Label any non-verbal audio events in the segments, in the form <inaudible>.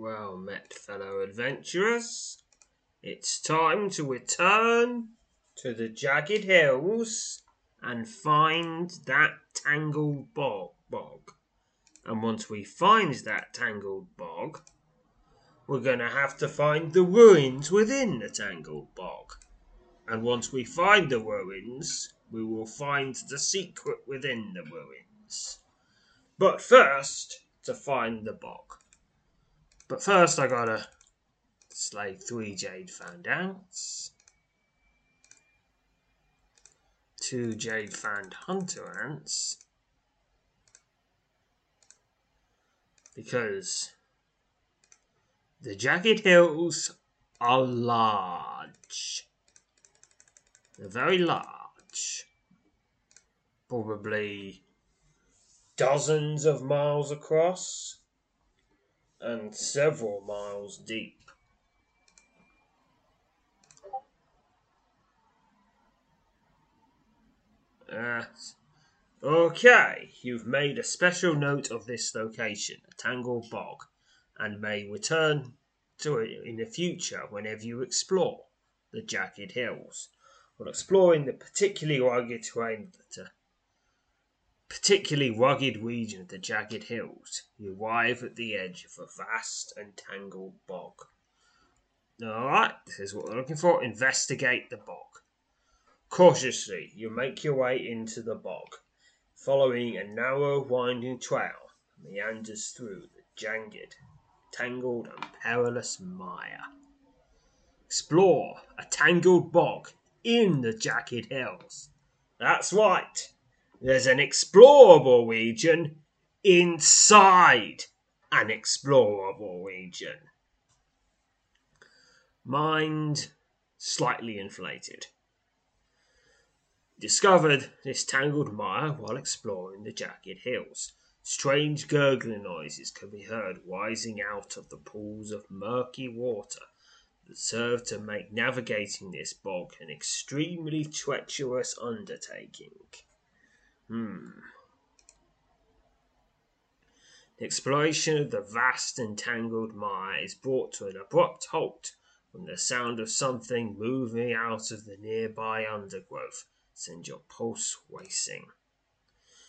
Well met, fellow adventurers. It's time to return to the jagged hills and find that tangled bog. bog. And once we find that tangled bog, we're going to have to find the ruins within the tangled bog. And once we find the ruins, we will find the secret within the ruins. But first, to find the bog. But first, I gotta slay three Jade Fandants, two Jade Fand Hunter Ants, because the Jagged Hills are large. They're very large. Probably dozens of miles across and several miles deep. Uh, okay, you've made a special note of this location, a tangled bog, and may return to it in the future whenever you explore the jagged hills. While exploring the particularly rugged terrain particularly rugged region of the jagged hills, you arrive at the edge of a vast and tangled bog. Alright, this is what we're looking for. Investigate the bog. Cautiously, you make your way into the bog, following a narrow, winding trail that meanders through the jagged, tangled, and perilous mire. Explore a tangled bog in the jagged hills. That's right. There's an explorable region inside an explorable region. Mind slightly inflated. Discovered this tangled mire while exploring the jagged hills. Strange gurgling noises can be heard rising out of the pools of murky water that serve to make navigating this bog an extremely treacherous undertaking. Hmm. The exploration of the vast and tangled mire is brought to an abrupt halt when the sound of something moving out of the nearby undergrowth sends your pulse racing.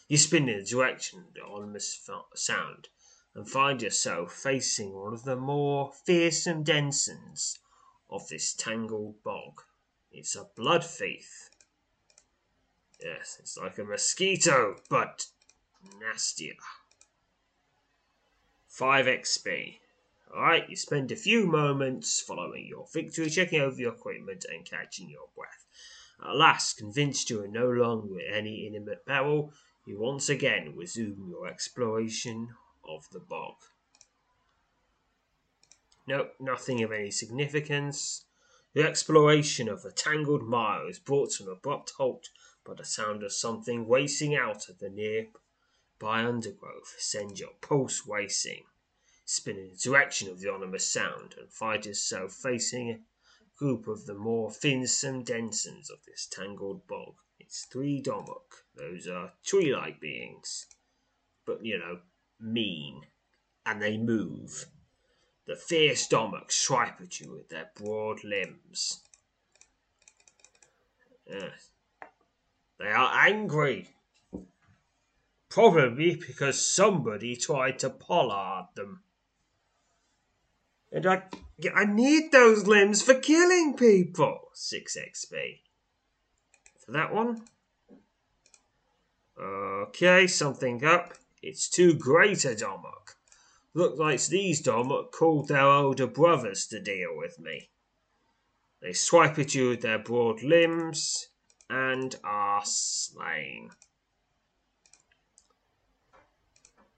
You spin in the direction of the ominous sound and find yourself facing one of the more fearsome denizens of this tangled bog. It's a blood thief Yes, it's like a mosquito, but nastier. 5 XP. Alright, you spend a few moments following your victory, checking over your equipment and catching your breath. At last, convinced you are no longer in any imminent peril, you once again resume your exploration of the bog. No, nothing of any significance. The exploration of the tangled mire is brought to an abrupt halt but the sound of something racing out of the nearby undergrowth sends your pulse racing. Spin in the direction of the ominous sound and find yourself facing a group of the more finsome denizens of this tangled bog. It's three Domok. Those are tree like beings, but you know, mean, and they move. The fierce Domok swipe at you with their broad limbs. Yes. They are angry. Probably because somebody tried to pollard them. And I, I need those limbs for killing people. 6 XP. For that one. Okay, something up. It's too great a Domok. Look like these Domok called their older brothers to deal with me. They swipe at you with their broad limbs and are slain.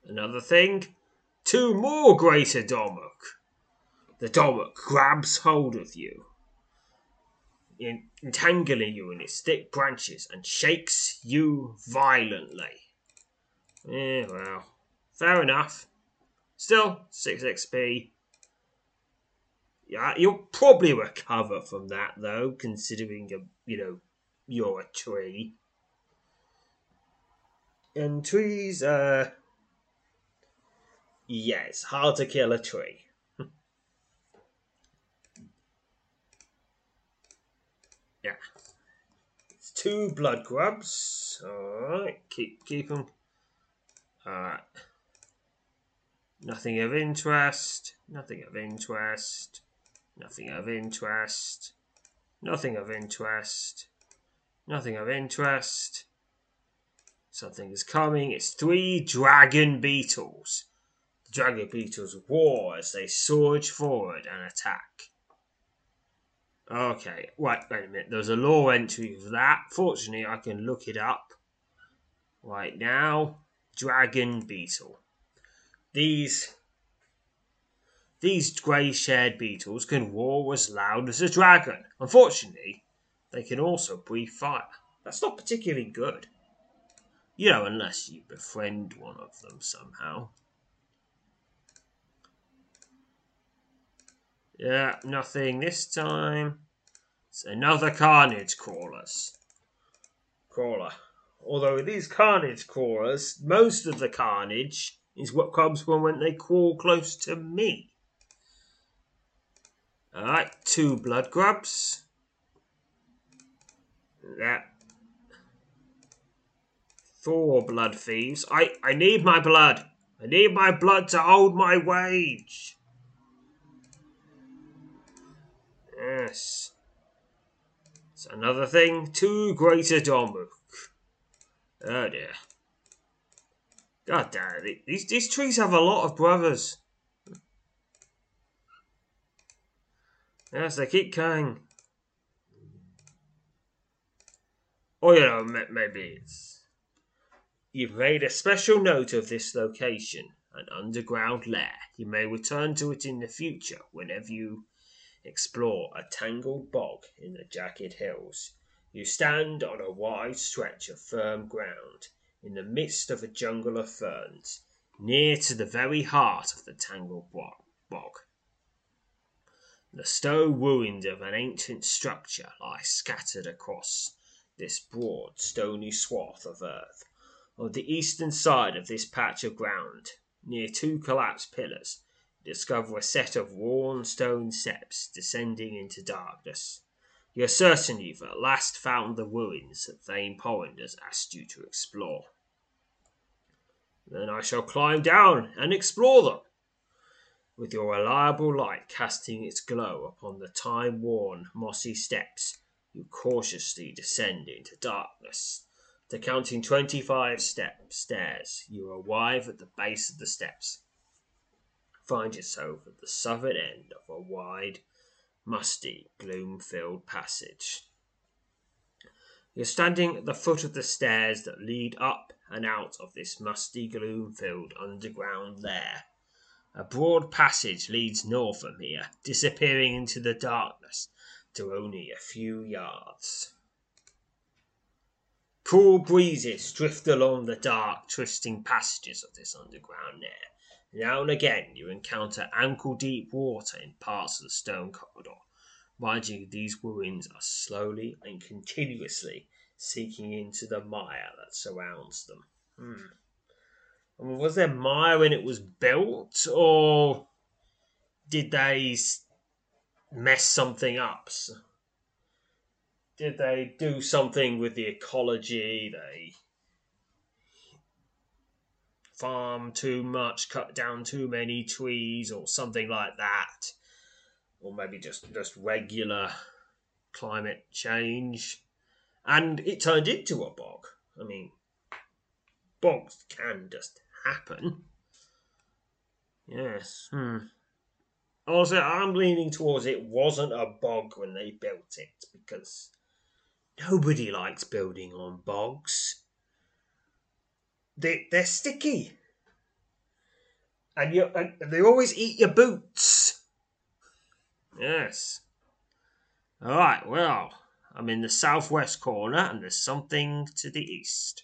Another thing, two more greater Domok The Domok grabs hold of you, entangling you in its thick branches, and shakes you violently. Yeah, well, fair enough. Still, 6 XP. Yeah, you'll probably recover from that, though, considering, you know, you're a tree. And trees, are. It's hard to kill a tree. <laughs> yeah. It's two blood grubs. Alright, keep, keep them. Alright. Nothing of interest. Nothing of interest. Nothing of interest. Nothing of interest. Nothing of interest. Something is coming. It's three dragon beetles. The dragon beetles roar as they surge forward and attack. Okay, wait, wait a minute. There's a lore entry for that. Fortunately, I can look it up right now. Dragon beetle. These these grey shared beetles can roar as loud as a dragon. Unfortunately, they can also breathe fire. That's not particularly good. You know, unless you befriend one of them somehow. Yeah, nothing this time. It's another carnage crawlers. Crawler. Although these carnage crawlers, most of the carnage is what comes from when they crawl close to me. Alright, two blood grubs. That Four blood thieves. I, I need my blood. I need my blood to hold my wage. Yes. It's another thing. Two greater Domok. Oh dear. God damn it. These, these trees have a lot of brothers. Yes, they keep coming. Or, you know, maybe it's You've made a special note of this location, an underground lair. You may return to it in the future whenever you explore a tangled bog in the jagged hills. You stand on a wide stretch of firm ground in the midst of a jungle of ferns, near to the very heart of the tangled bog. The stone ruins of an ancient structure lie scattered across this broad, stony swath of earth on the eastern side of this patch of ground, near two collapsed pillars, you discover a set of worn stone steps descending into darkness. You're certain you've at last found the ruins that Thane Porrind has asked you to explore. Then I shall climb down and explore them. With your reliable light casting its glow upon the time worn, mossy steps, you cautiously descend into darkness to counting 25 step stairs, you arrive at the base of the steps. Find yourself at the southern end of a wide, musty, gloom filled passage. You're standing at the foot of the stairs that lead up and out of this musty, gloom filled underground lair. A broad passage leads north from here, disappearing into the darkness to only a few yards. Cool breezes drift along the dark, twisting passages of this underground air. Now and again you encounter ankle deep water in parts of the stone corridor, you these ruins are slowly and continuously sinking into the mire that surrounds them. Hmm. Was there mire when it was built, or did they mess something up? did they do something with the ecology? They farm too much, cut down too many trees, or something like that, or maybe just just regular climate change, and it turned into a bog. I mean, bogs can just happen. Yes. Hmm. I'm leaning towards it wasn't a bog when they built it because Nobody likes building on bogs. They they're sticky, and you and they always eat your boots. Yes. Alright, well, I'm in the southwest corner and there's something to the east.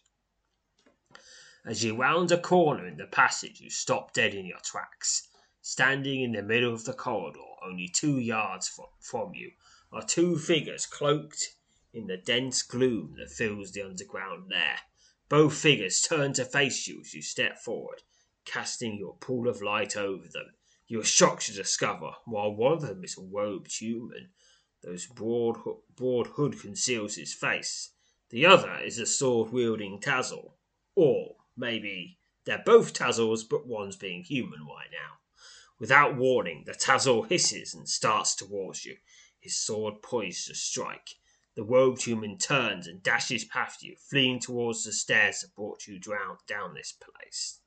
As you round a corner in the passage, you stop dead in your tracks. Standing in the middle of the corridor, only two yards from, you, are two figures cloaked in the dense gloom that fills the underground lair. Both figures turn to face you as you step forward, casting your pool of light over them. You are shocked to discover, while one of them is a robed human, whose broad, broad hood conceals his face, the other is a sword wielding Tazzle. Or maybe they're both Tazzles, but one's being human right now. Without warning, the Tazzle hisses and starts towards you, his sword poised to strike. The robed human turns and dashes past you, fleeing towards the stairs that brought you down, down this place.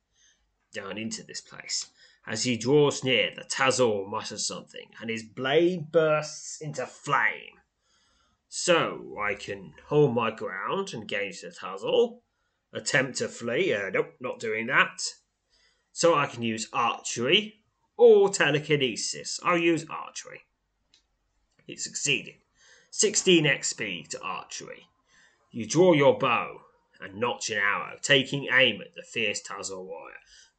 Down into this place. As he draws near, the Tazzle mutters something, and his blade bursts into flame. So I can hold my ground, engage the Tazzle, attempt to flee. Uh, nope, not doing that. So I can use archery or telekinesis. I'll use archery. It succeeded. 16 XP to archery. You draw your bow and notch an arrow, taking aim at the fierce Tazzle warrior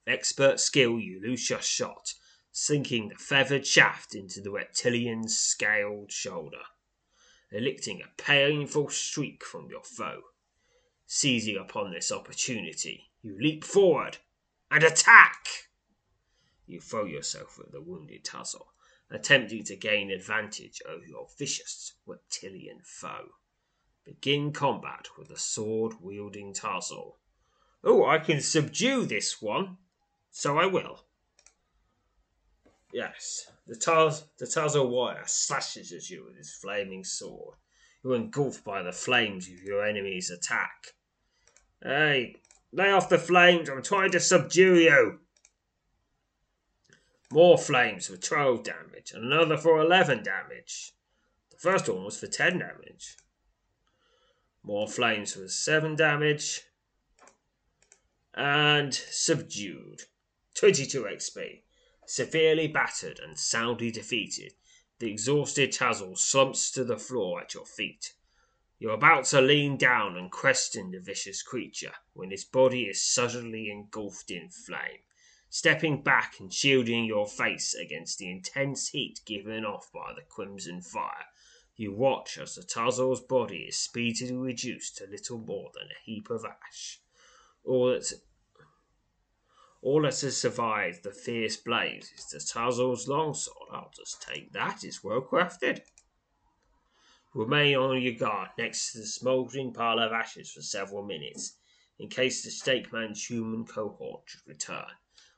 expert skill, you loose your shot, sinking the feathered shaft into the reptilian's scaled shoulder, eliciting a painful shriek from your foe. Seizing upon this opportunity, you leap forward and attack! You throw yourself at the wounded Tazzle, attempting to gain advantage over your vicious reptilian foe. Begin combat with a sword wielding Tazzle. Oh, I can subdue this one, so I will. Yes, the Taz the warrior slashes at you with his flaming sword. You're engulfed by the flames of your enemy's attack. Hey, lay off the flames, I'm trying to subdue you. More flames for 12 damage, and another for 11 damage. The first one was for 10 damage. More flames for 7 damage. And subdued. 22 XP. Severely battered and soundly defeated, the exhausted Tazzle slumps to the floor at your feet. You're about to lean down and question the vicious creature when his body is suddenly engulfed in flame. Stepping back and shielding your face against the intense heat given off by the crimson fire, you watch as the Tazzle's body is speedily reduced to little more than a heap of ash. All that's all that has survived the fierce blaze is the Tazzle's longsword. I'll just take that, it's well crafted. Remain on your guard next to the smouldering pile of ashes for several minutes, in case the Stakeman's human cohort should return.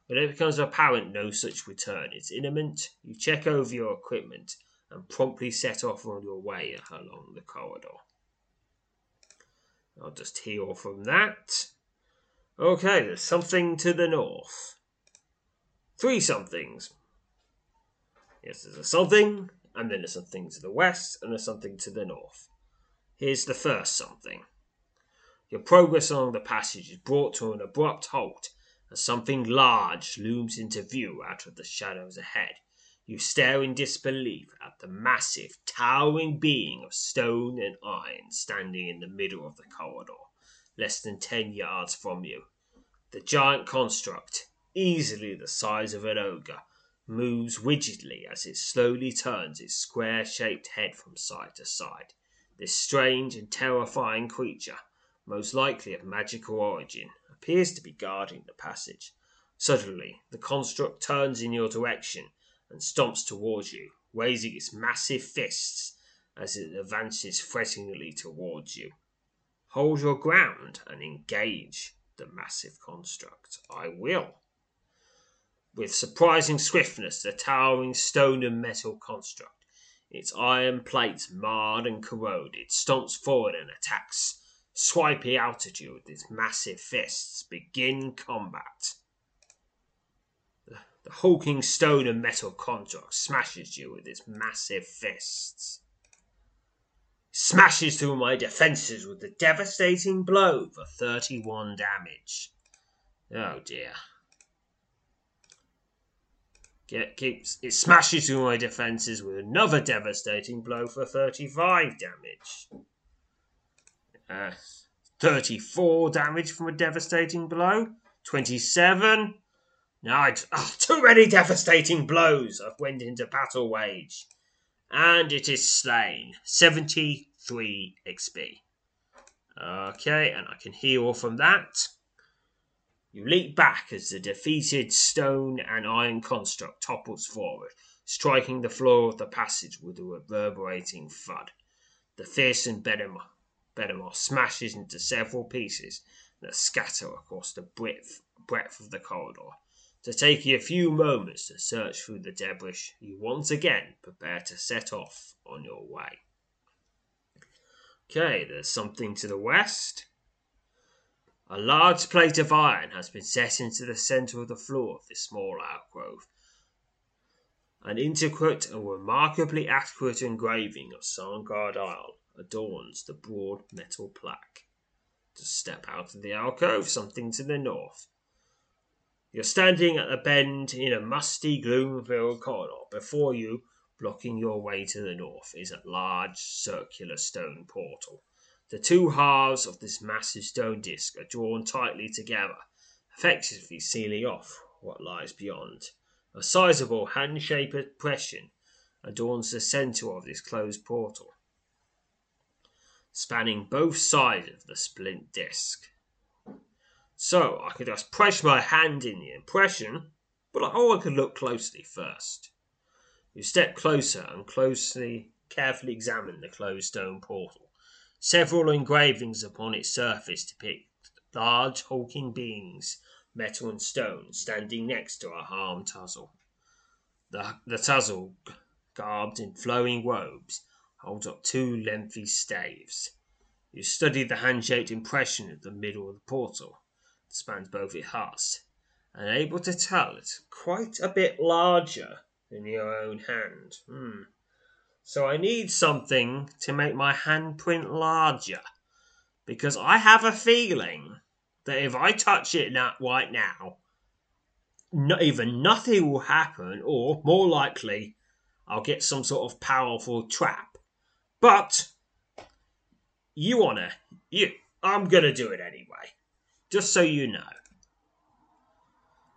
When it becomes apparent no such return is imminent, you check over your equipment and promptly set off on your way along the corridor. I'll just heal from that. Okay, there's something to the north. Three somethings. Yes, there's a something, and then there's something to the west, and there's something to the north. Here's the first something. Your progress along the passage is brought to an abrupt halt as something large looms into view out of the shadows ahead. You stare in disbelief at the massive, towering being of stone and iron standing in the middle of the corridor less than ten yards from you. The giant construct, easily the size of an ogre, moves rigidly as it slowly turns its square shaped head from side to side. This strange and terrifying creature, most likely of magical origin, appears to be guarding the passage. Suddenly, the construct turns in your direction and stomps towards you, raising its massive fists as it advances threateningly towards you. Hold your ground and engage the massive construct. I will. With surprising swiftness, the towering stone and metal construct, its iron plates marred and corroded, stomps forward and attacks, swiping altitude with massive fists. Begin combat. The, hulking stone and metal construct smashes you with its massive fists smashes through my defences with a devastating blow for 31 damage. Oh dear. Get, keeps, it smashes through my defences with another devastating blow for 35 damage. Uh, 34 damage from a devastating blow. 27. Now it's oh, too many devastating blows. I've went into battle wage. And it is slain. 73 XP. Okay, and I can heal from that. You leap back as the defeated stone and iron construct topples forward, striking the floor of the passage with a reverberating thud. The fearsome Behemoth smashes into several pieces that scatter across the breadth, breadth of the corridor. To take you a few moments to search through the debris, you once again prepare to set off on your way. Okay, there's something to the west. A large plate of iron has been set into the centre of the floor of this small alcove. An intricate and remarkably accurate engraving of Sangard Isle adorns the broad metal plaque. To step out of the alcove, something to the north. You're standing at a bend in a musty, gloom-filled corridor. Before you, blocking your way to the north, is a large circular stone portal. The two halves of this massive stone disc are drawn tightly together, effectively sealing off what lies beyond. A sizable hand shaped impression adorns the centre of this closed portal, spanning both sides of the splint disc. So I could just press my hand in the impression, but I oh, want to look closely first. You step closer and closely, carefully examine the closed stone portal. Several engravings upon its surface depict large hulking beings, metal and stone, standing next to a harm Tazzle. The, the Tazzle, garbed in flowing robes, holds up two lengthy staves. You study the hand-shaped impression at the middle of the portal that spans both its hearts, and able to tell it's quite a bit larger than your own hand. Hmm. So I need something to make my handprint larger. Because I have a feeling that if I touch it not right now, not even nothing will happen, or more likely, I'll get some sort of powerful trap. But you wanna, you, I'm gonna do it anyway, just so you know.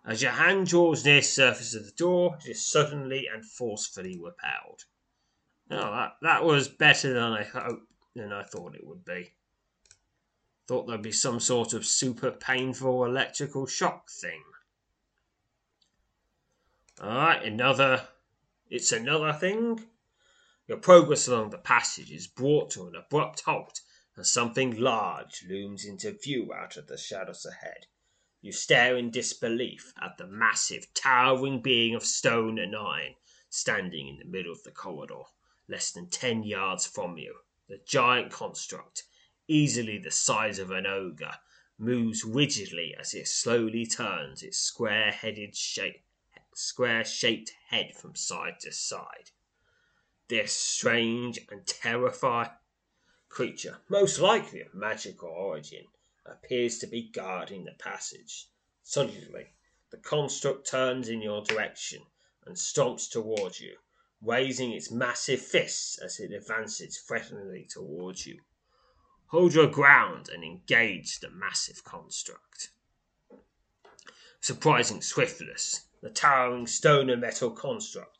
As your hand draws near the surface of the door, it is suddenly and forcefully repelled. Oh, that, that was better than I hoped than I thought it would be. Thought there'd be some sort of super painful electrical shock thing. Alright, another. It's another thing. Your progress along the passage is brought to an abrupt halt as something large looms into view out of the shadows ahead. You stare in disbelief at the massive, towering being of stone and iron standing in the middle of the corridor less than ten yards from you. The giant construct, easily the size of an ogre, moves rigidly as it slowly turns its square-headed shape, square-shaped head from side to side. This strange and terrifying creature, most likely of magical origin, appears to be guarding the passage. Suddenly, the construct turns in your direction and stomps towards you raising its massive fists as it advances threateningly towards you. Hold your ground and engage the massive construct. Surprising swiftness, the towering stone and metal construct,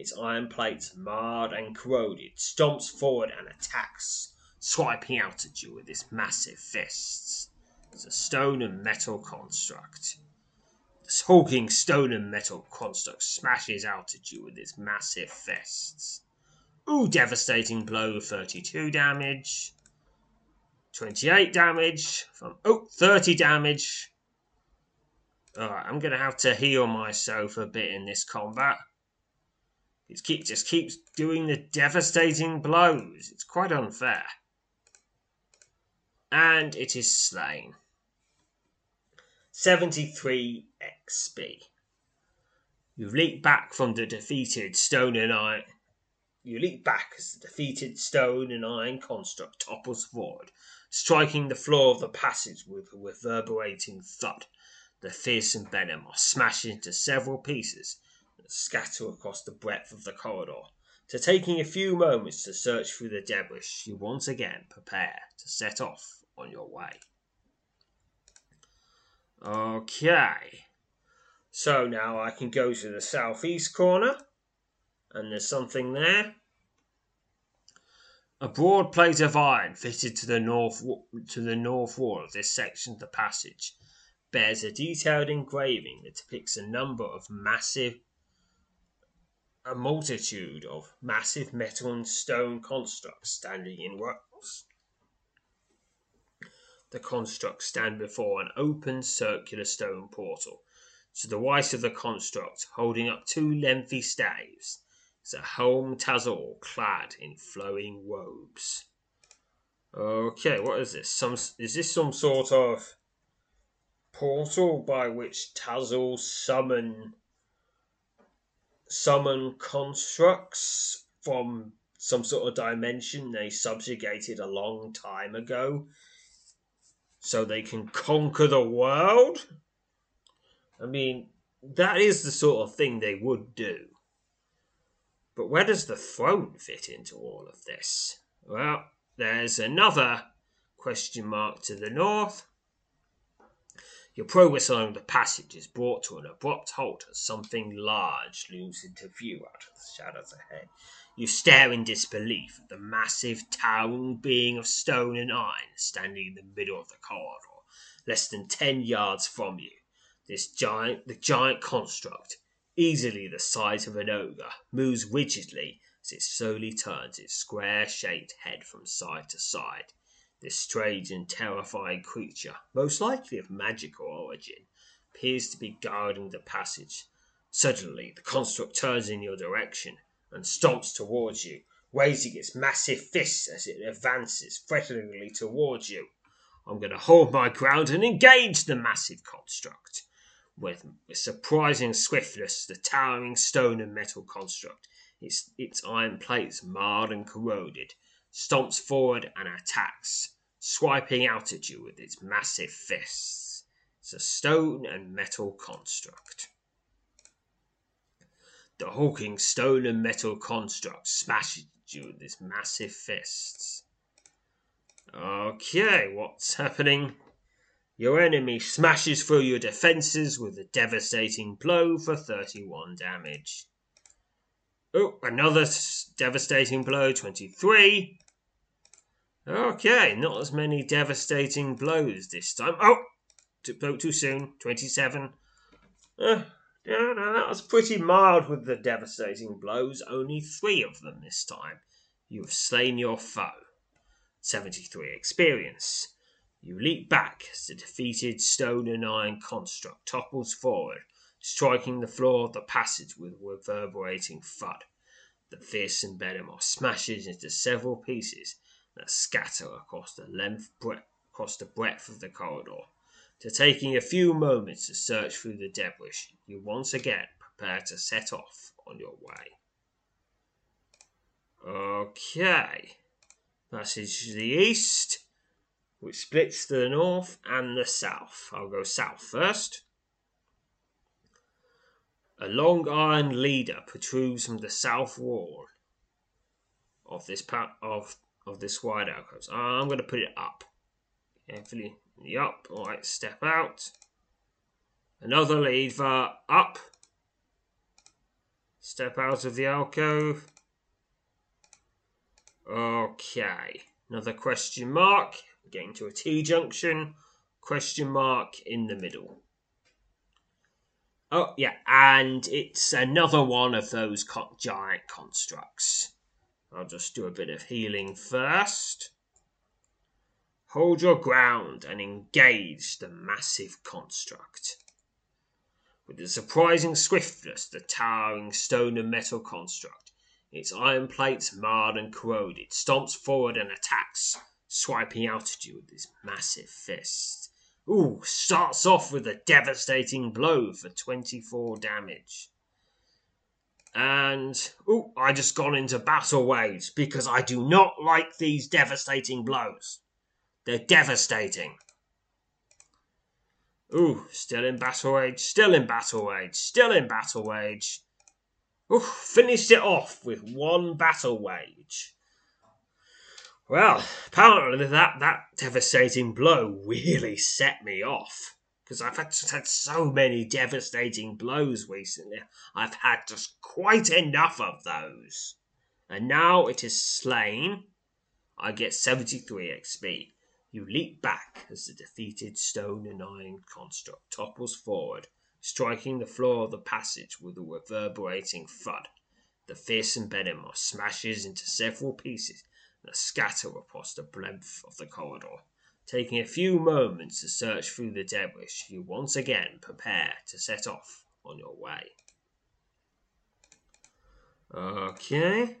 its iron plates marred and corroded, stomps forward and attacks, swiping out at you with its massive fists. It's a stone and metal construct. This hulking stone and metal construct smashes out at you with its massive fists. Ooh, devastating blow, 32 damage. 28 damage from oh 30 damage. Alright, I'm gonna have to heal myself a bit in this combat. It keep, just keeps doing the devastating blows. It's quite unfair. And it is slain. 73 XP. You leap back from the defeated stone and iron. You leap back as the defeated stone and iron construct topples forward, striking the floor of the passage with a reverberating thud. The fearsome Behemoth smashes into several pieces scatter across the breadth of the corridor. To taking a few moments to search through the debris, you once again prepare to set off on your way. Okay. So now I can go to the southeast corner, and there's something there. A broad plate of iron fitted to the north to the north wall of this section of the passage bears a detailed engraving that depicts a number of massive a multitude of massive metal and stone constructs standing in rows. The constructs stand before an open circular stone portal. To the right of the construct, holding up two lengthy staves, is a Helm Tazzle clad in flowing robes. Okay, what is this? Some is this some sort of portal by which Tazzle summon summon constructs from some sort of dimension they subjugated a long time ago so they can conquer the world? I mean, that is the sort of thing they would do. But where does the throne fit into all of this? Well, there's another question mark to the north. Your progress along the passage is brought to an abrupt halt as something large looms into view out of the shadows ahead. You stare in disbelief at the massive, towering being of stone and iron standing in the middle of the corridor, less than ten yards from you. This giant, the giant construct, easily the size of an ogre, moves rigidly as it slowly turns its square-shaped head from side to side. This strange and terrifying creature, most likely of magical origin, appears to be guarding the passage. Suddenly, the construct turns in your direction and stomps towards you, raising its massive fists as it advances threateningly towards you. I'm going to hold my ground and engage the massive construct. With surprising swiftness, the towering stone and metal construct, its, its iron plates marred and corroded, stomps forward and attacks, swiping out at you with its massive fists. It's a stone and metal construct. The hulking stone and metal construct smashes you with its massive fists. Okay, what's happening? Your enemy smashes through your defenses with a devastating blow for 31 damage. Oh, another devastating blow, 23. Okay, not as many devastating blows this time. Oh, spoke too soon. 27. Uh, yeah, no, that was pretty mild with the devastating blows. Only three of them this time. You have slain your foe. 73 experience. You leap back as the defeated stone and iron construct topples forward, striking the floor of the passage with reverberating thud. The fearsome Behemoth smashes into several pieces that scatter across the length breadth, across the breadth of the corridor. To taking a few moments to search through the debris, you once again prepare to set off on your way. Okay, passage to the east, which splits to the north and the south. I'll go south first. A long iron leader protrudes from the south wall of this part of of this wide alcove. I'm going to put it up. Carefully up. Alright, step out. Another lever up. Step out of the alcove. Okay. Another question mark. Getting to a T junction. Question mark in the middle. Oh, yeah, and it's another one of those giant constructs. I'll just do a bit of healing first. Hold your ground and engage the massive construct. With a surprising swiftness, the towering stone and metal construct, its iron plates marred and corroded, stomps forward and attacks, swiping out at you with its massive fist. Ooh, starts off with a devastating blow for 24 damage. And oh, I just gone into battle waves because I do not like these devastating blows. They're devastating. Ooh, still in battle rage, still in battle rage, still in battle rage. Oof, finished it off with one battle wage. Well, apparently that, that devastating blow really set me off. Because I've had, had so many devastating blows recently. I've had just quite enough of those. And now it is slain. I get 73 XP. You leap back as the defeated stone and iron construct topples forward, striking the floor of the passage with a reverberating thud. The fearsome Behemoth smashes into several pieces and scatter across the breadth of the corridor. Taking a few moments to search through the debris, you once again prepare to set off on your way. Okay.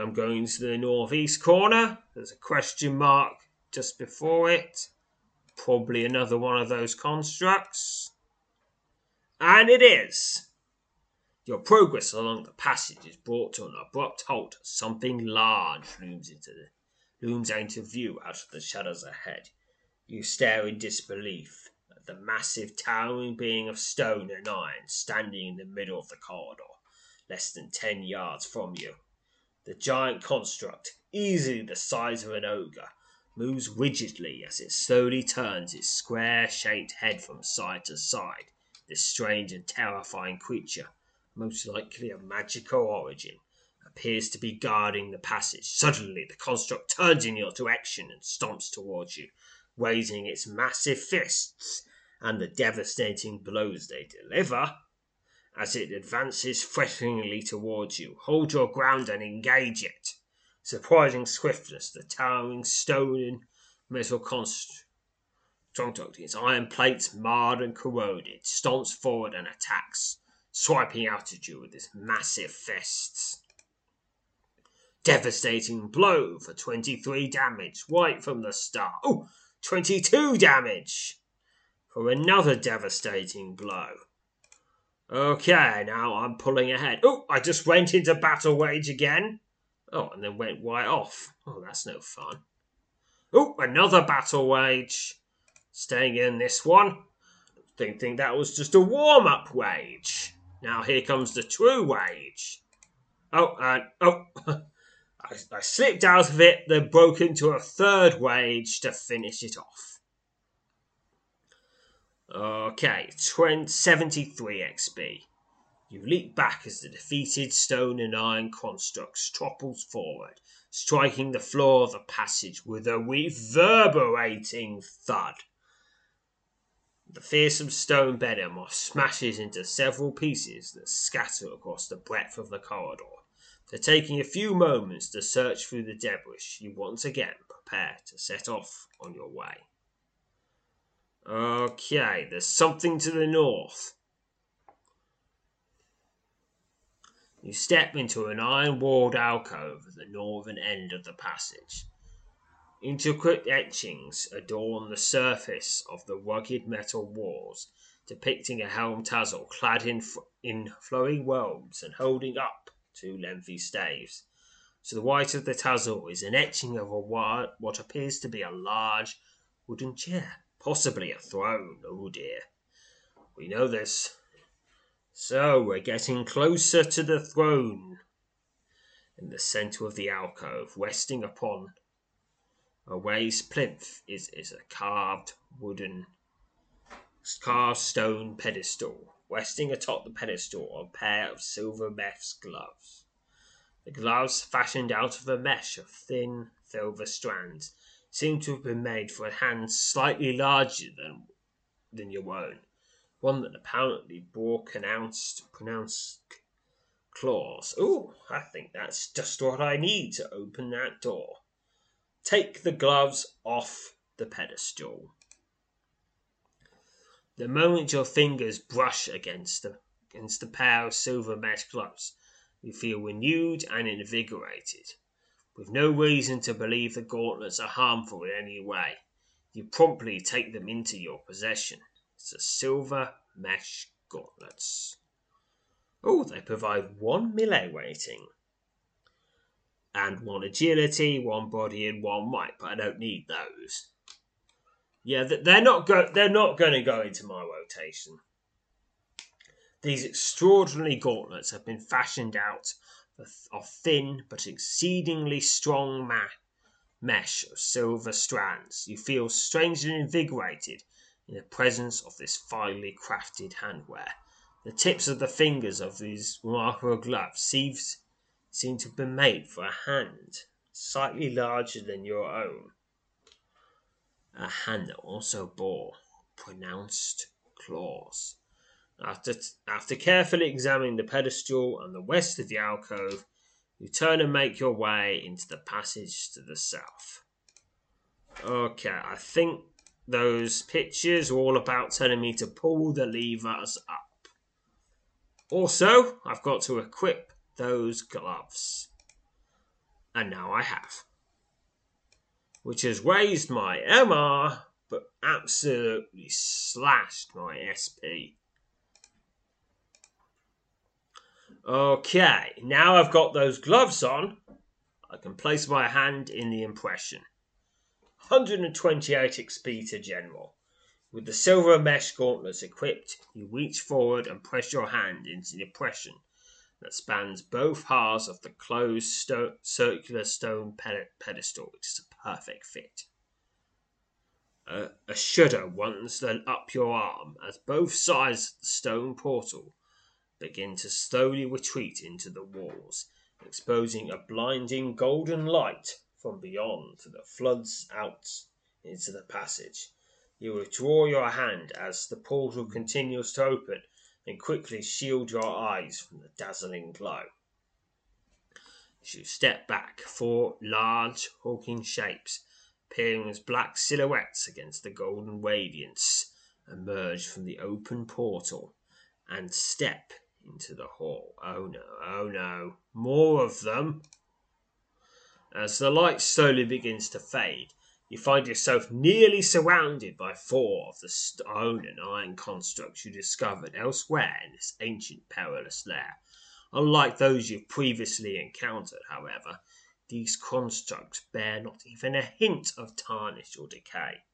I'm going to the northeast corner. There's a question mark just before it. Probably another one of those constructs. And it is. Your progress along the passage is brought to an abrupt halt something large looms into the looms into view out of the shadows ahead. You stare in disbelief at the massive towering being of stone and iron standing in the middle of the corridor, less than ten yards from you. The giant construct, easily the size of an ogre, moves rigidly as it slowly turns its square shaped head from side to side. This strange and terrifying creature, most likely of magical origin, appears to be guarding the passage. Suddenly, the construct turns in your direction and stomps towards you, raising its massive fists and the devastating blows they deliver. As it advances threateningly towards you, hold your ground and engage it. Surprising swiftness, the towering stone and metal construct, its iron plates marred and corroded, stomps forward and attacks, swiping out at you with its massive fists. Devastating blow for 23 damage, right from the start. Oh, 22 damage for another devastating blow. Okay, now I'm pulling ahead. Oh, I just went into battle wage again. Oh, and then went right off. Oh, that's no fun. Oh, another battle wage. Staying in this one. Didn't think that was just a warm up wage. Now here comes the true wage. Oh, and oh, <laughs> I, I slipped out of it, then broke into a third wage to finish it off. Okay, 20, 73 XP. You leap back as the defeated stone and iron construct topples forward, striking the floor of the passage with a reverberating thud. The fearsome stone behemoth smashes into several pieces that scatter across the breadth of the corridor. After taking a few moments to search through the debris, you once again prepare to set off on your way. Okay, there's something to the north. You step into an iron walled alcove at the northern end of the passage. Intricate etchings adorn the surface of the rugged metal walls, depicting a helm tassel clad in, in flowing robes and holding up two lengthy staves. To the right of the tassel is an etching of a what appears to be a large wooden chair, possibly a throne. Oh dear. We know this. So we're getting closer to the throne. In the centre of the alcove, resting upon a raised plinth, is, is a carved wooden, carved stone pedestal resting atop the pedestal a pair of silver mesh gloves. The gloves, fashioned out of a mesh of thin silver strands, seem to have been made for a hand slightly larger than, than your own, one that apparently bore pronounced, pronounced claws. Oh, I think that's just what I need to open that door. Take the gloves off the pedestal. The moment your fingers brush against the, against the pair of silver mesh gloves, you feel renewed and invigorated. With no reason to believe the gauntlets are harmful in any way, you promptly take them into your possession. It's a silver mesh gauntlets. Oh, they provide one melee rating. And one agility, one body, and one might, but I don't need those. Yeah, they're not go- they're not going to go into my rotation. These extraordinary gauntlets have been fashioned out of thin but exceedingly strong ma- mesh of silver strands. You feel strangely invigorated in the presence of this finely crafted handwear. The tips of the fingers of these remarkable gloves seems, seem to have been made for a hand slightly larger than your own. A hand that also bore pronounced claws. After, after carefully examining the pedestal and the west of the alcove, you turn and make your way into the passage to the south. Okay, I think those pictures are all about telling me to pull the levers up. Also, I've got to equip those gloves. And now I have. Which has raised my MR, but absolutely slashed my SP. Okay, now I've got those gloves on, I can place my hand in the impression. 128 XP to General. With the silver mesh gauntlets equipped, you reach forward and press your hand into the impression that spans both halves of the closed sto- circular stone pedestal. It is perfect fit. Uh, a shudder runs up your arm as both sides of the stone portal begin to slowly retreat into the walls, exposing a blinding golden light from beyond that floods out into the passage. You withdraw your hand as the portal continues to open and quickly shield your eyes from the dazzling glow. You step back, four large, hulking shapes, appearing as black silhouettes against the golden radiance, emerge from the open portal and step into the hall. Oh no, oh no, more of them. As the light slowly begins to fade, you find yourself nearly surrounded by four of the stone and iron constructs you discovered elsewhere in this ancient perilous lair. Unlike those you've previously encountered, however, these constructs bear not even a hint of tarnish or decay.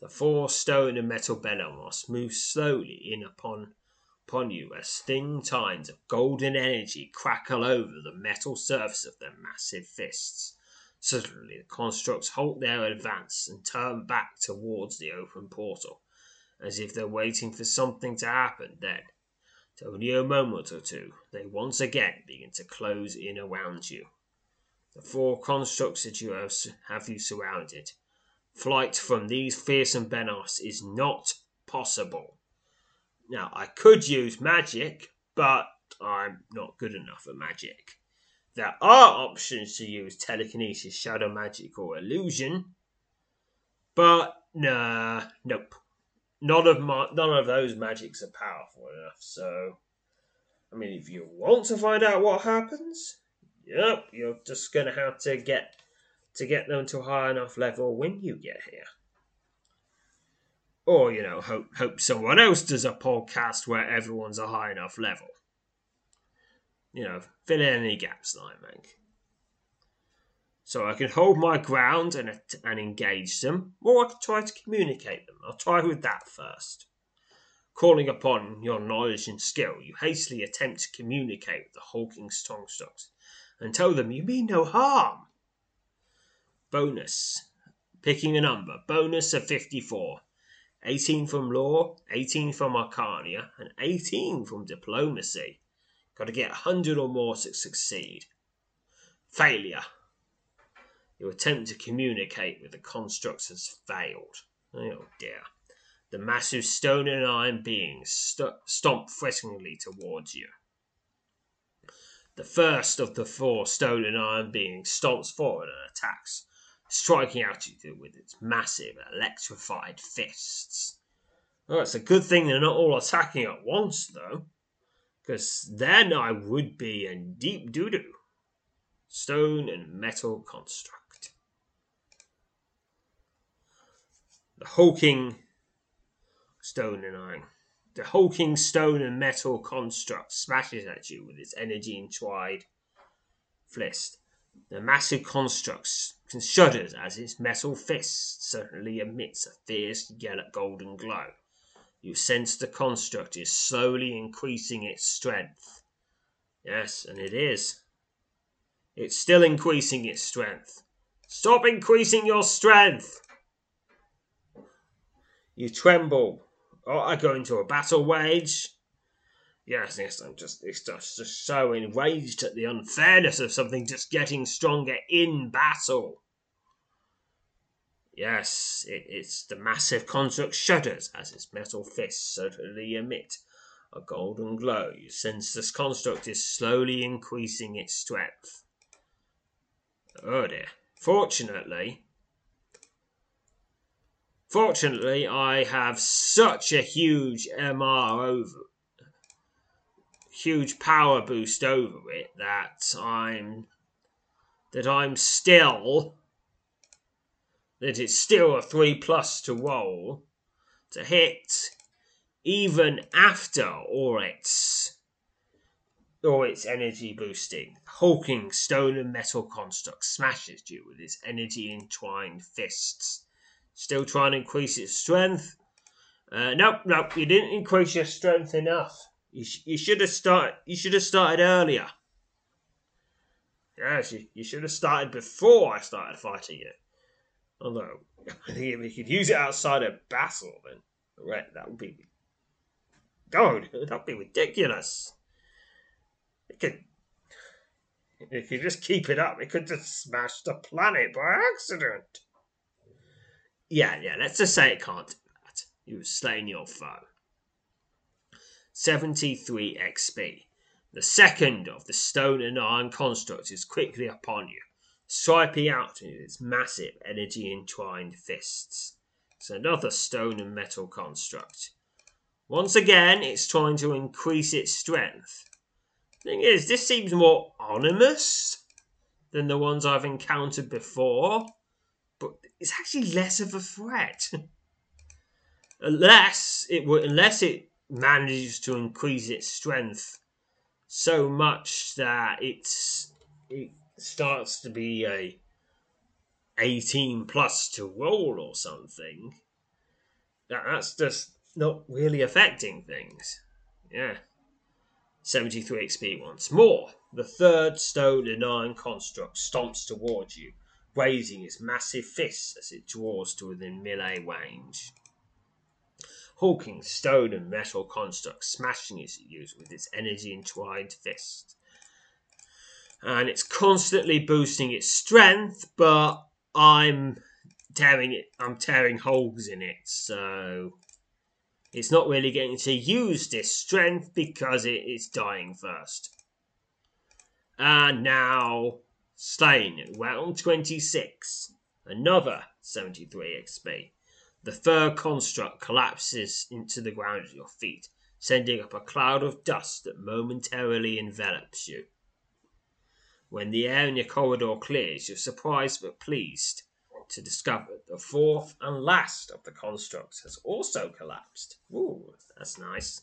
The four stone and metal behemoths move slowly in upon upon you as thin tines of golden energy crackle over the metal surface of their massive fists. Suddenly, the constructs halt their advance and turn back towards the open portal, as if they're waiting for something to happen. Then, only a moment or two, they once again begin to close in around you. The four constructs that you have, have you surrounded. Flight from these fearsome Benos is not possible. Now, I could use magic, but I'm not good enough at magic. There are options to use telekinesis, shadow magic, or illusion, but nah, nope. None of my none of those magics are powerful enough. So, I mean, if you want to find out what happens, yep, you're just gonna have to get to get them to a high enough level when you get here or you know hope hope someone else does a podcast where everyone's a high enough level you know fill in any gaps that i make so i can hold my ground and, and engage them. Or i can try to communicate them. I'll try with that first. Calling upon your knowledge and skill you hastily attempt to communicate with the hulking strongstocks and tell them you mean no harm. Bonus. Picking a number. Bonus of 54 18 from lore, 18 from Arcania, and 18 from diplomacy. Got to get 100 or more to succeed. Failure. Your attempt to communicate with the constructs has failed. Oh dear. The massive stone and iron beings st- stomp threateningly towards you. The first of the four stone and iron beings stomps forward and attacks striking at you with its massive, electrified fists. Well, it's a good thing they're not all attacking at once, though, because then I would be in deep doo doo. Stone and metal construct. The hulking stone and iron. The hulking stone and metal construct smashes at you with its energy entwined fist. The massive construct shudders as its metal fist suddenly emits a fierce yellow golden glow. You sense the construct is slowly increasing its strength. Yes, and it is. It's still increasing its strength. Stop increasing your strength! You tremble. Oh, I go into a battle wage. Yes, yes, I'm just, it's just, just so enraged at the unfairness of something just getting stronger in battle. Yes, it, it's the massive construct shudders as its metal fists suddenly emit a golden glow. Sense this construct is slowly increasing its strength. Oh dear. Fortunately, fortunately, I have such a huge MR over, huge power boost over it that I'm, that I'm still, that it's still a three plus to roll to hit, even after all its or its energy boosting. Hulking stone and metal construct smashes you with its energy entwined fists. Still trying to increase its strength? Uh, nope, nope, you didn't increase your strength enough. You, sh- you should have started. You should have started earlier. Yes, you, you should have started before I started fighting <laughs> you. Although, I think if we could use it outside of battle, then right, that would be. God, <laughs> that would be ridiculous. It could. If you just keep it up, it could just smash the planet by accident. Yeah, yeah, let's just say it can't do that. You've slain your foe. 73 XP. The second of the stone and iron constructs is quickly upon you, swiping out with its massive energy entwined fists. It's another stone and metal construct. Once again, it's trying to increase its strength. Thing is, this seems more ominous than the ones I've encountered before, it's actually less of a threat. <laughs> unless it would, unless it manages to increase its strength so much that it's it starts to be a 18 plus to roll or something. That, that's just not really affecting things. Yeah. 73 XP once more. The third stone and iron construct stomps towards you, raising its massive fists as it draws to within melee range. hawking stone and metal construct smashing at you with its energy entwined fist. And it's constantly boosting its strength, but I'm tearing it I'm tearing holes in it, so it's not really getting to use this strength because it is dying first. And now, slain, round 26. Another 73 XP. The third construct collapses into the ground at your feet, sending up a cloud of dust that momentarily envelops you. When the air in your corridor clears, you're surprised but pleased to discover the fourth and last of the constructs has also collapsed. Ooh, that's nice.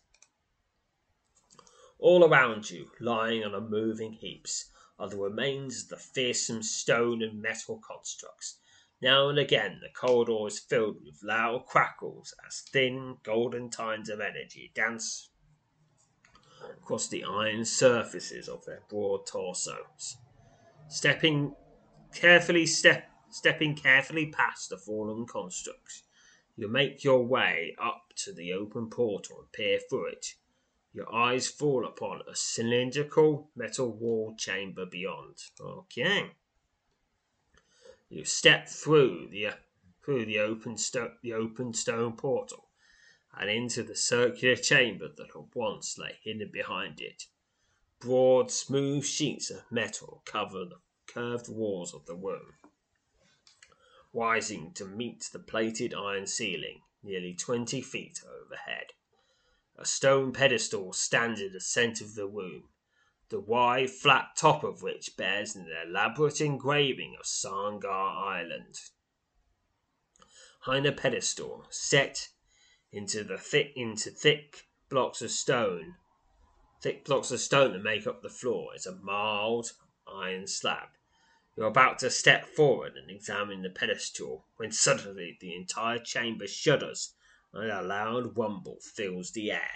All around you, lying on a moving heaps, are the remains of the fearsome stone and metal constructs. Now and again, the corridor is filled with loud crackles as thin, golden tines of energy dance across the iron surfaces of their broad torsos. Stepping carefully, step stepping carefully past the fallen constructs. You make your way up to the open portal and peer through it. Your eyes fall upon a cylindrical metal wall chamber beyond. Okay. You step through the through the open sto- the open stone portal and into the circular chamber that had once lay hidden behind it. Broad, smooth sheets of metal cover the curved walls of the room rising to meet the plated iron ceiling nearly twenty feet overhead. A stone pedestal stands at the centre of the room, the wide, flat top of which bears an elaborate engraving of Sarngard Island. Behind the pedestal, set into the thick into thick blocks of stone, thick blocks of stone that make up the floor, is a mild iron slab you're about to step forward and examine the pedestal when suddenly the entire chamber shudders and a loud rumble fills the air.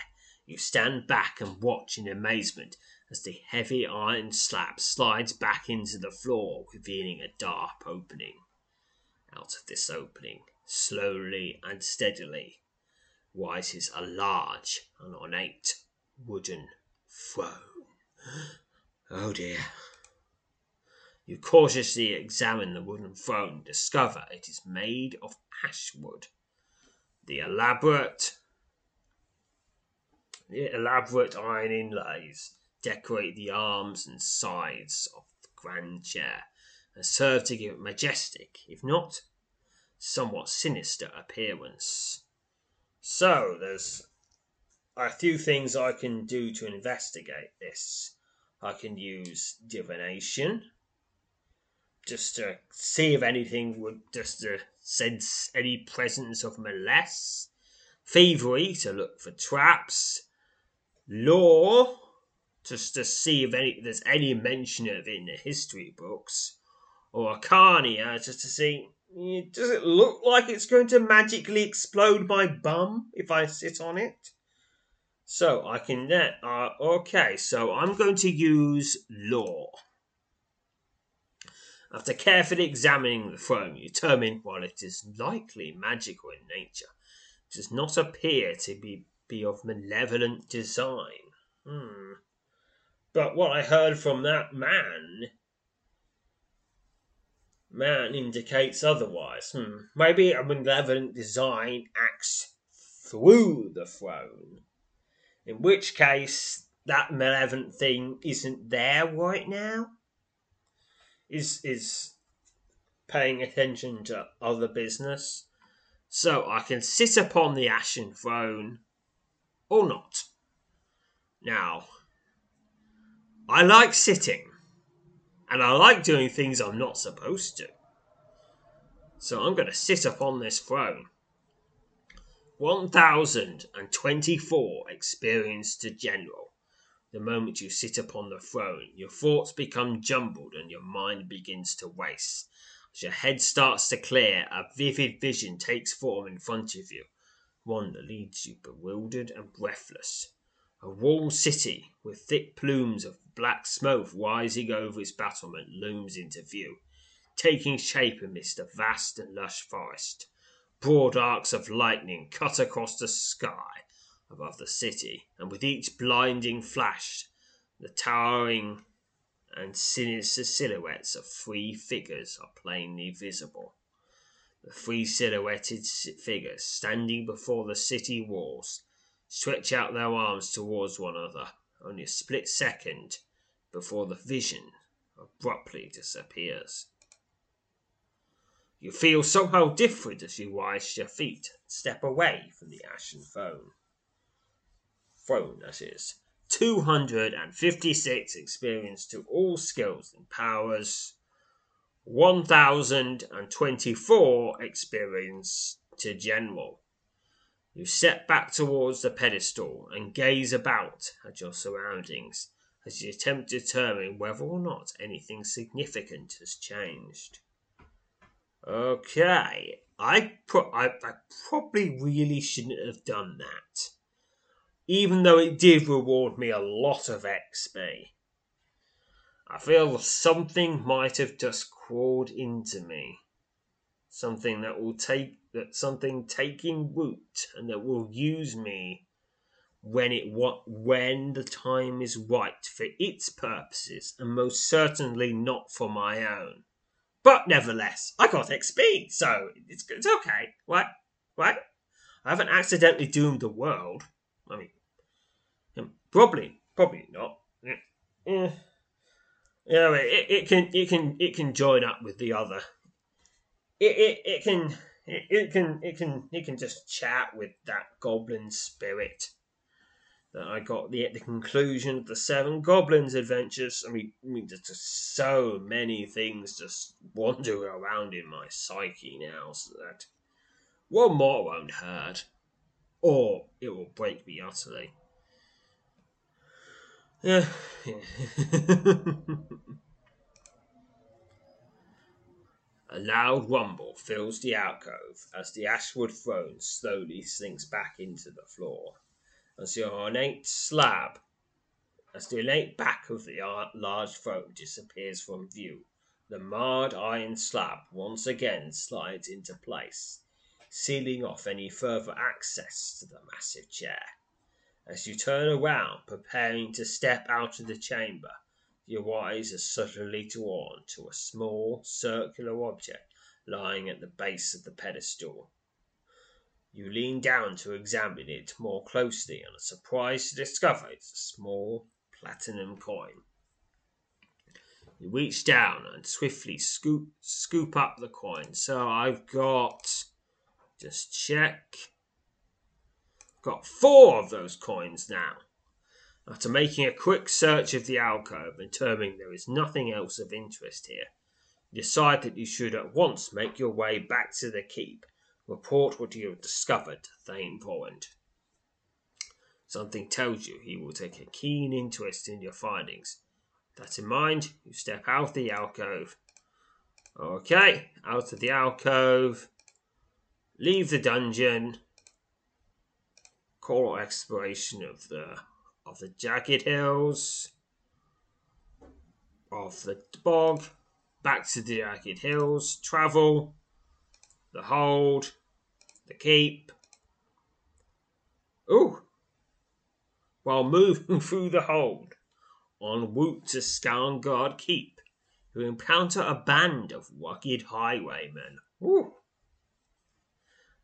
You stand back and watch in amazement as the heavy iron slab slides back into the floor, revealing a dark opening. Out of this opening, slowly and steadily, rises a large and ornate wooden throne. Oh dear. You cautiously examine the wooden throne discover it is made of ash wood. The elaborate the elaborate iron inlays decorate the arms and sides of the grand chair and serve to give it majestic, if not somewhat sinister appearance. So there's a few things I can do to investigate this. I can use divination, just to see if anything would just to sense any presence of molest, thievery to look for traps, lore just to see if any there's any mention of it in the history books, or arcania just to see does it look like it's going to magically explode my bum if I sit on it? So I can then uh, okay, so I'm going to use lore. After carefully examining the throne, you determine while it is likely magical in nature, it does not appear to be, be of malevolent design. Hmm. But what I heard from that man man indicates otherwise. Hmm. Maybe a malevolent design acts through the throne. In which case that malevolent thing isn't there right now is is paying attention to other business. So I can sit upon the ashen throne or not. Now, I like sitting, and I like doing things I'm not supposed to. So I'm going to sit upon this throne. 1024 experienced to general. The moment you sit upon the throne, your thoughts become jumbled and your mind begins to race. As your head starts to clear, a vivid vision takes form in front of you, one that leaves you bewildered and breathless. A walled city, with thick plumes of black smoke rising over its battlement, looms into view, taking shape amidst a vast and lush forest. Broad arcs of lightning cut across the sky, above the city, and with each blinding flash, the towering and sinister silhouettes of three figures are plainly visible. The three silhouetted figures standing before the city walls stretch out their arms towards one another only a split second before the vision abruptly disappears. You feel somehow different as you rise to your feet and step away from the ashen phone throne, that is. 256 experience to all skills and powers. 1024 experience to general. You step back towards the pedestal and gaze about at your surroundings as you attempt to determine whether or not anything significant has changed. Okay, I, pro- I, I probably really shouldn't have done that even though it did reward me a lot of XP. I feel something might have just crawled into me. Something that will take that something taking root and that will use me when it when the time is right for its purposes and most certainly not for my own. But nevertheless, I got XP, so it's it's okay. What? What? I haven't accidentally doomed the world. I mean, Probably, probably not. Mm. Yeah. yeah. It, it can it can it can join up with the other. It it, it can it, it can it can it can just chat with that goblin spirit that I got the at the conclusion of the Seven Goblins adventures. I mean, I mean, there's just so many things just wandering around in my psyche now, so that one more won't hurt, or it will break me utterly. <laughs> A loud rumble fills the alcove as the ashwood throne slowly sinks back into the floor, as the ornate slab, as the ornate back of the large throne disappears from view. The marred iron slab once again slides into place, sealing off any further access to the massive chair. As you turn around, preparing to step out of the chamber, your eyes are suddenly drawn to a small circular object lying at the base of the pedestal. You lean down to examine it more closely and are surprised to discover it's a small platinum coin. You reach down and swiftly scoop scoop up the coin. So I've got just check. Got four of those coins now. After making a quick search of the alcove and determining there is nothing else of interest here, you decide that you should at once make your way back to the keep, report what you have discovered to Thane Porrand. Something tells you he will take a keen interest in your findings that in mind, you step out of the alcove. Okay, out of the alcove. Leave the dungeon. Call exploration of the of the jagged hills. Of the bog. Back to the jagged hills. Travel. The hold. The keep. Ooh. While moving <laughs> through the hold, en route to Sarngard Keep, you encounter a band of rugged highwaymen. Ooh.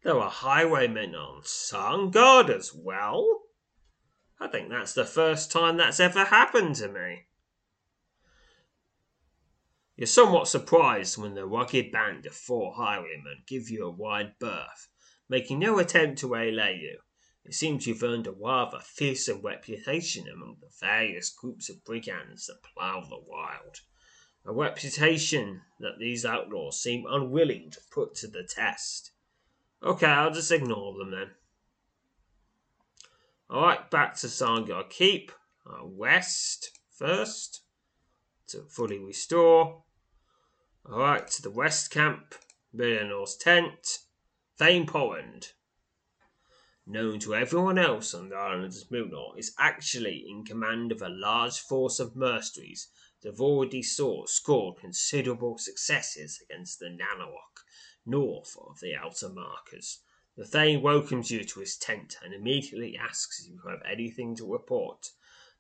There are highwaymen on Sarngard as well? I think that's the first time that's ever happened to me. You're somewhat surprised when the rugged band of four highwaymen give you a wide berth, making no attempt to waylay you. It seems you've earned a rather fearsome reputation among the various groups of brigands that plough the wild. A reputation that these outlaws seem unwilling to put to the test. Okay, I'll just ignore them then. Alright, back to Sarngard Keep. Uh, west first to fully restore. Alright, to the west camp. Milnor's tent. Thane Porrand known to everyone else on the island as Milnor, is actually in command of a large force of mercenaries that have already scored considerable successes against the Nanawok, north of the outer markers. The Thane welcomes you to his tent and immediately asks if you have anything to report.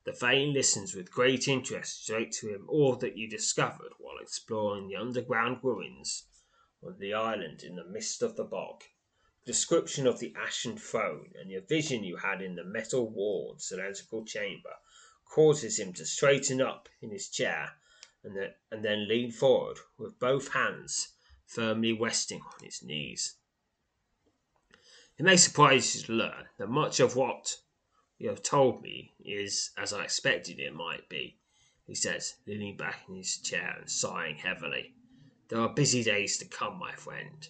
The Thane listens with great interest straight to him all that you discovered while exploring the underground ruins of the island in the midst of the bog description of the ashen throne and the vision you had in the metal walled cylindrical chamber causes him to straighten up in his chair and then, and then lean forward with both hands firmly resting on his knees. It may surprise you to learn that much of what you have told me is as I expected it might be, he says, leaning back in his chair and sighing heavily. There are busy days to come, my friend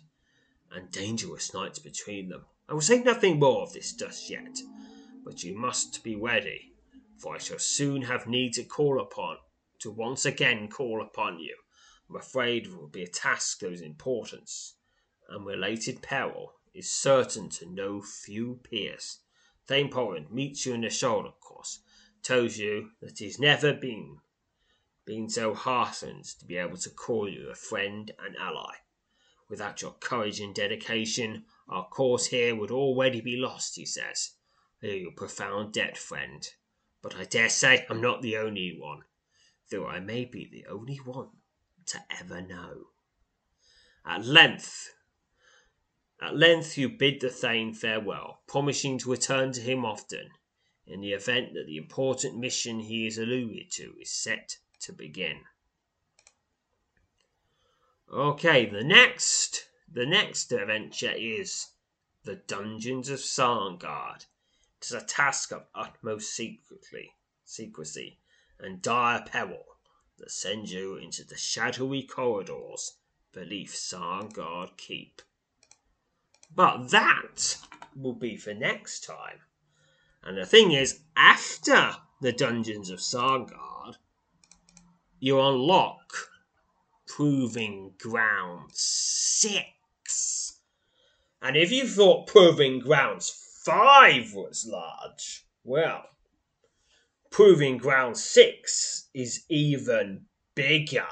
and dangerous nights between them. I will say nothing more of this just yet, but you must be ready, for I shall soon have need to call upon to once again call upon you. I'm afraid it will be a task whose importance and related peril is certain to no few peers. Thane Porrand meets you in the shoulder of course, tells you that he's never been been so heartened to be able to call you a friend and ally. Without your courage and dedication, our cause here would already be lost, he says. I owe you a profound debt, friend. But I dare say I'm not the only one, though I may be the only one to ever know. At length, at length you bid the Thane farewell, promising to return to him often, in the event that the important mission he is alluded to is set to begin. Okay, the next the next adventure is the Dungeons of Sarngard. It is a task of utmost secrecy, secrecy and dire peril that sends you into the shadowy corridors beneath Sarngard Keep. But that will be for next time. And the thing is, after the Dungeons of Sarngard, you unlock Proving Ground 6. And if you thought Proving Grounds 5 was large, well, Proving Ground 6 is even bigger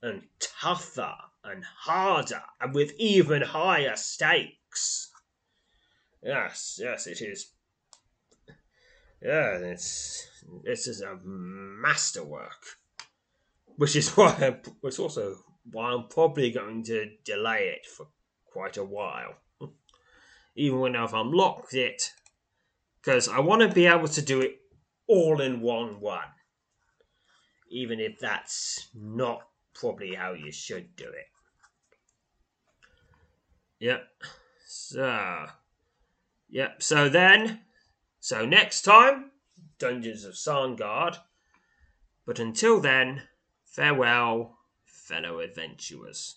and tougher and harder and with even higher stakes. Yes, yes, it is. Yeah, it's this is a masterwork, which is <laughs> why it's also why I'm probably going to delay it for quite a while, <laughs> even when I've unlocked it, because I want to be able to do it all in one one, even if that's not probably how you should do it. Yep. So, yep. So then, so next time, Dungeons of Sarngard. But until then, farewell, fellow adventurers.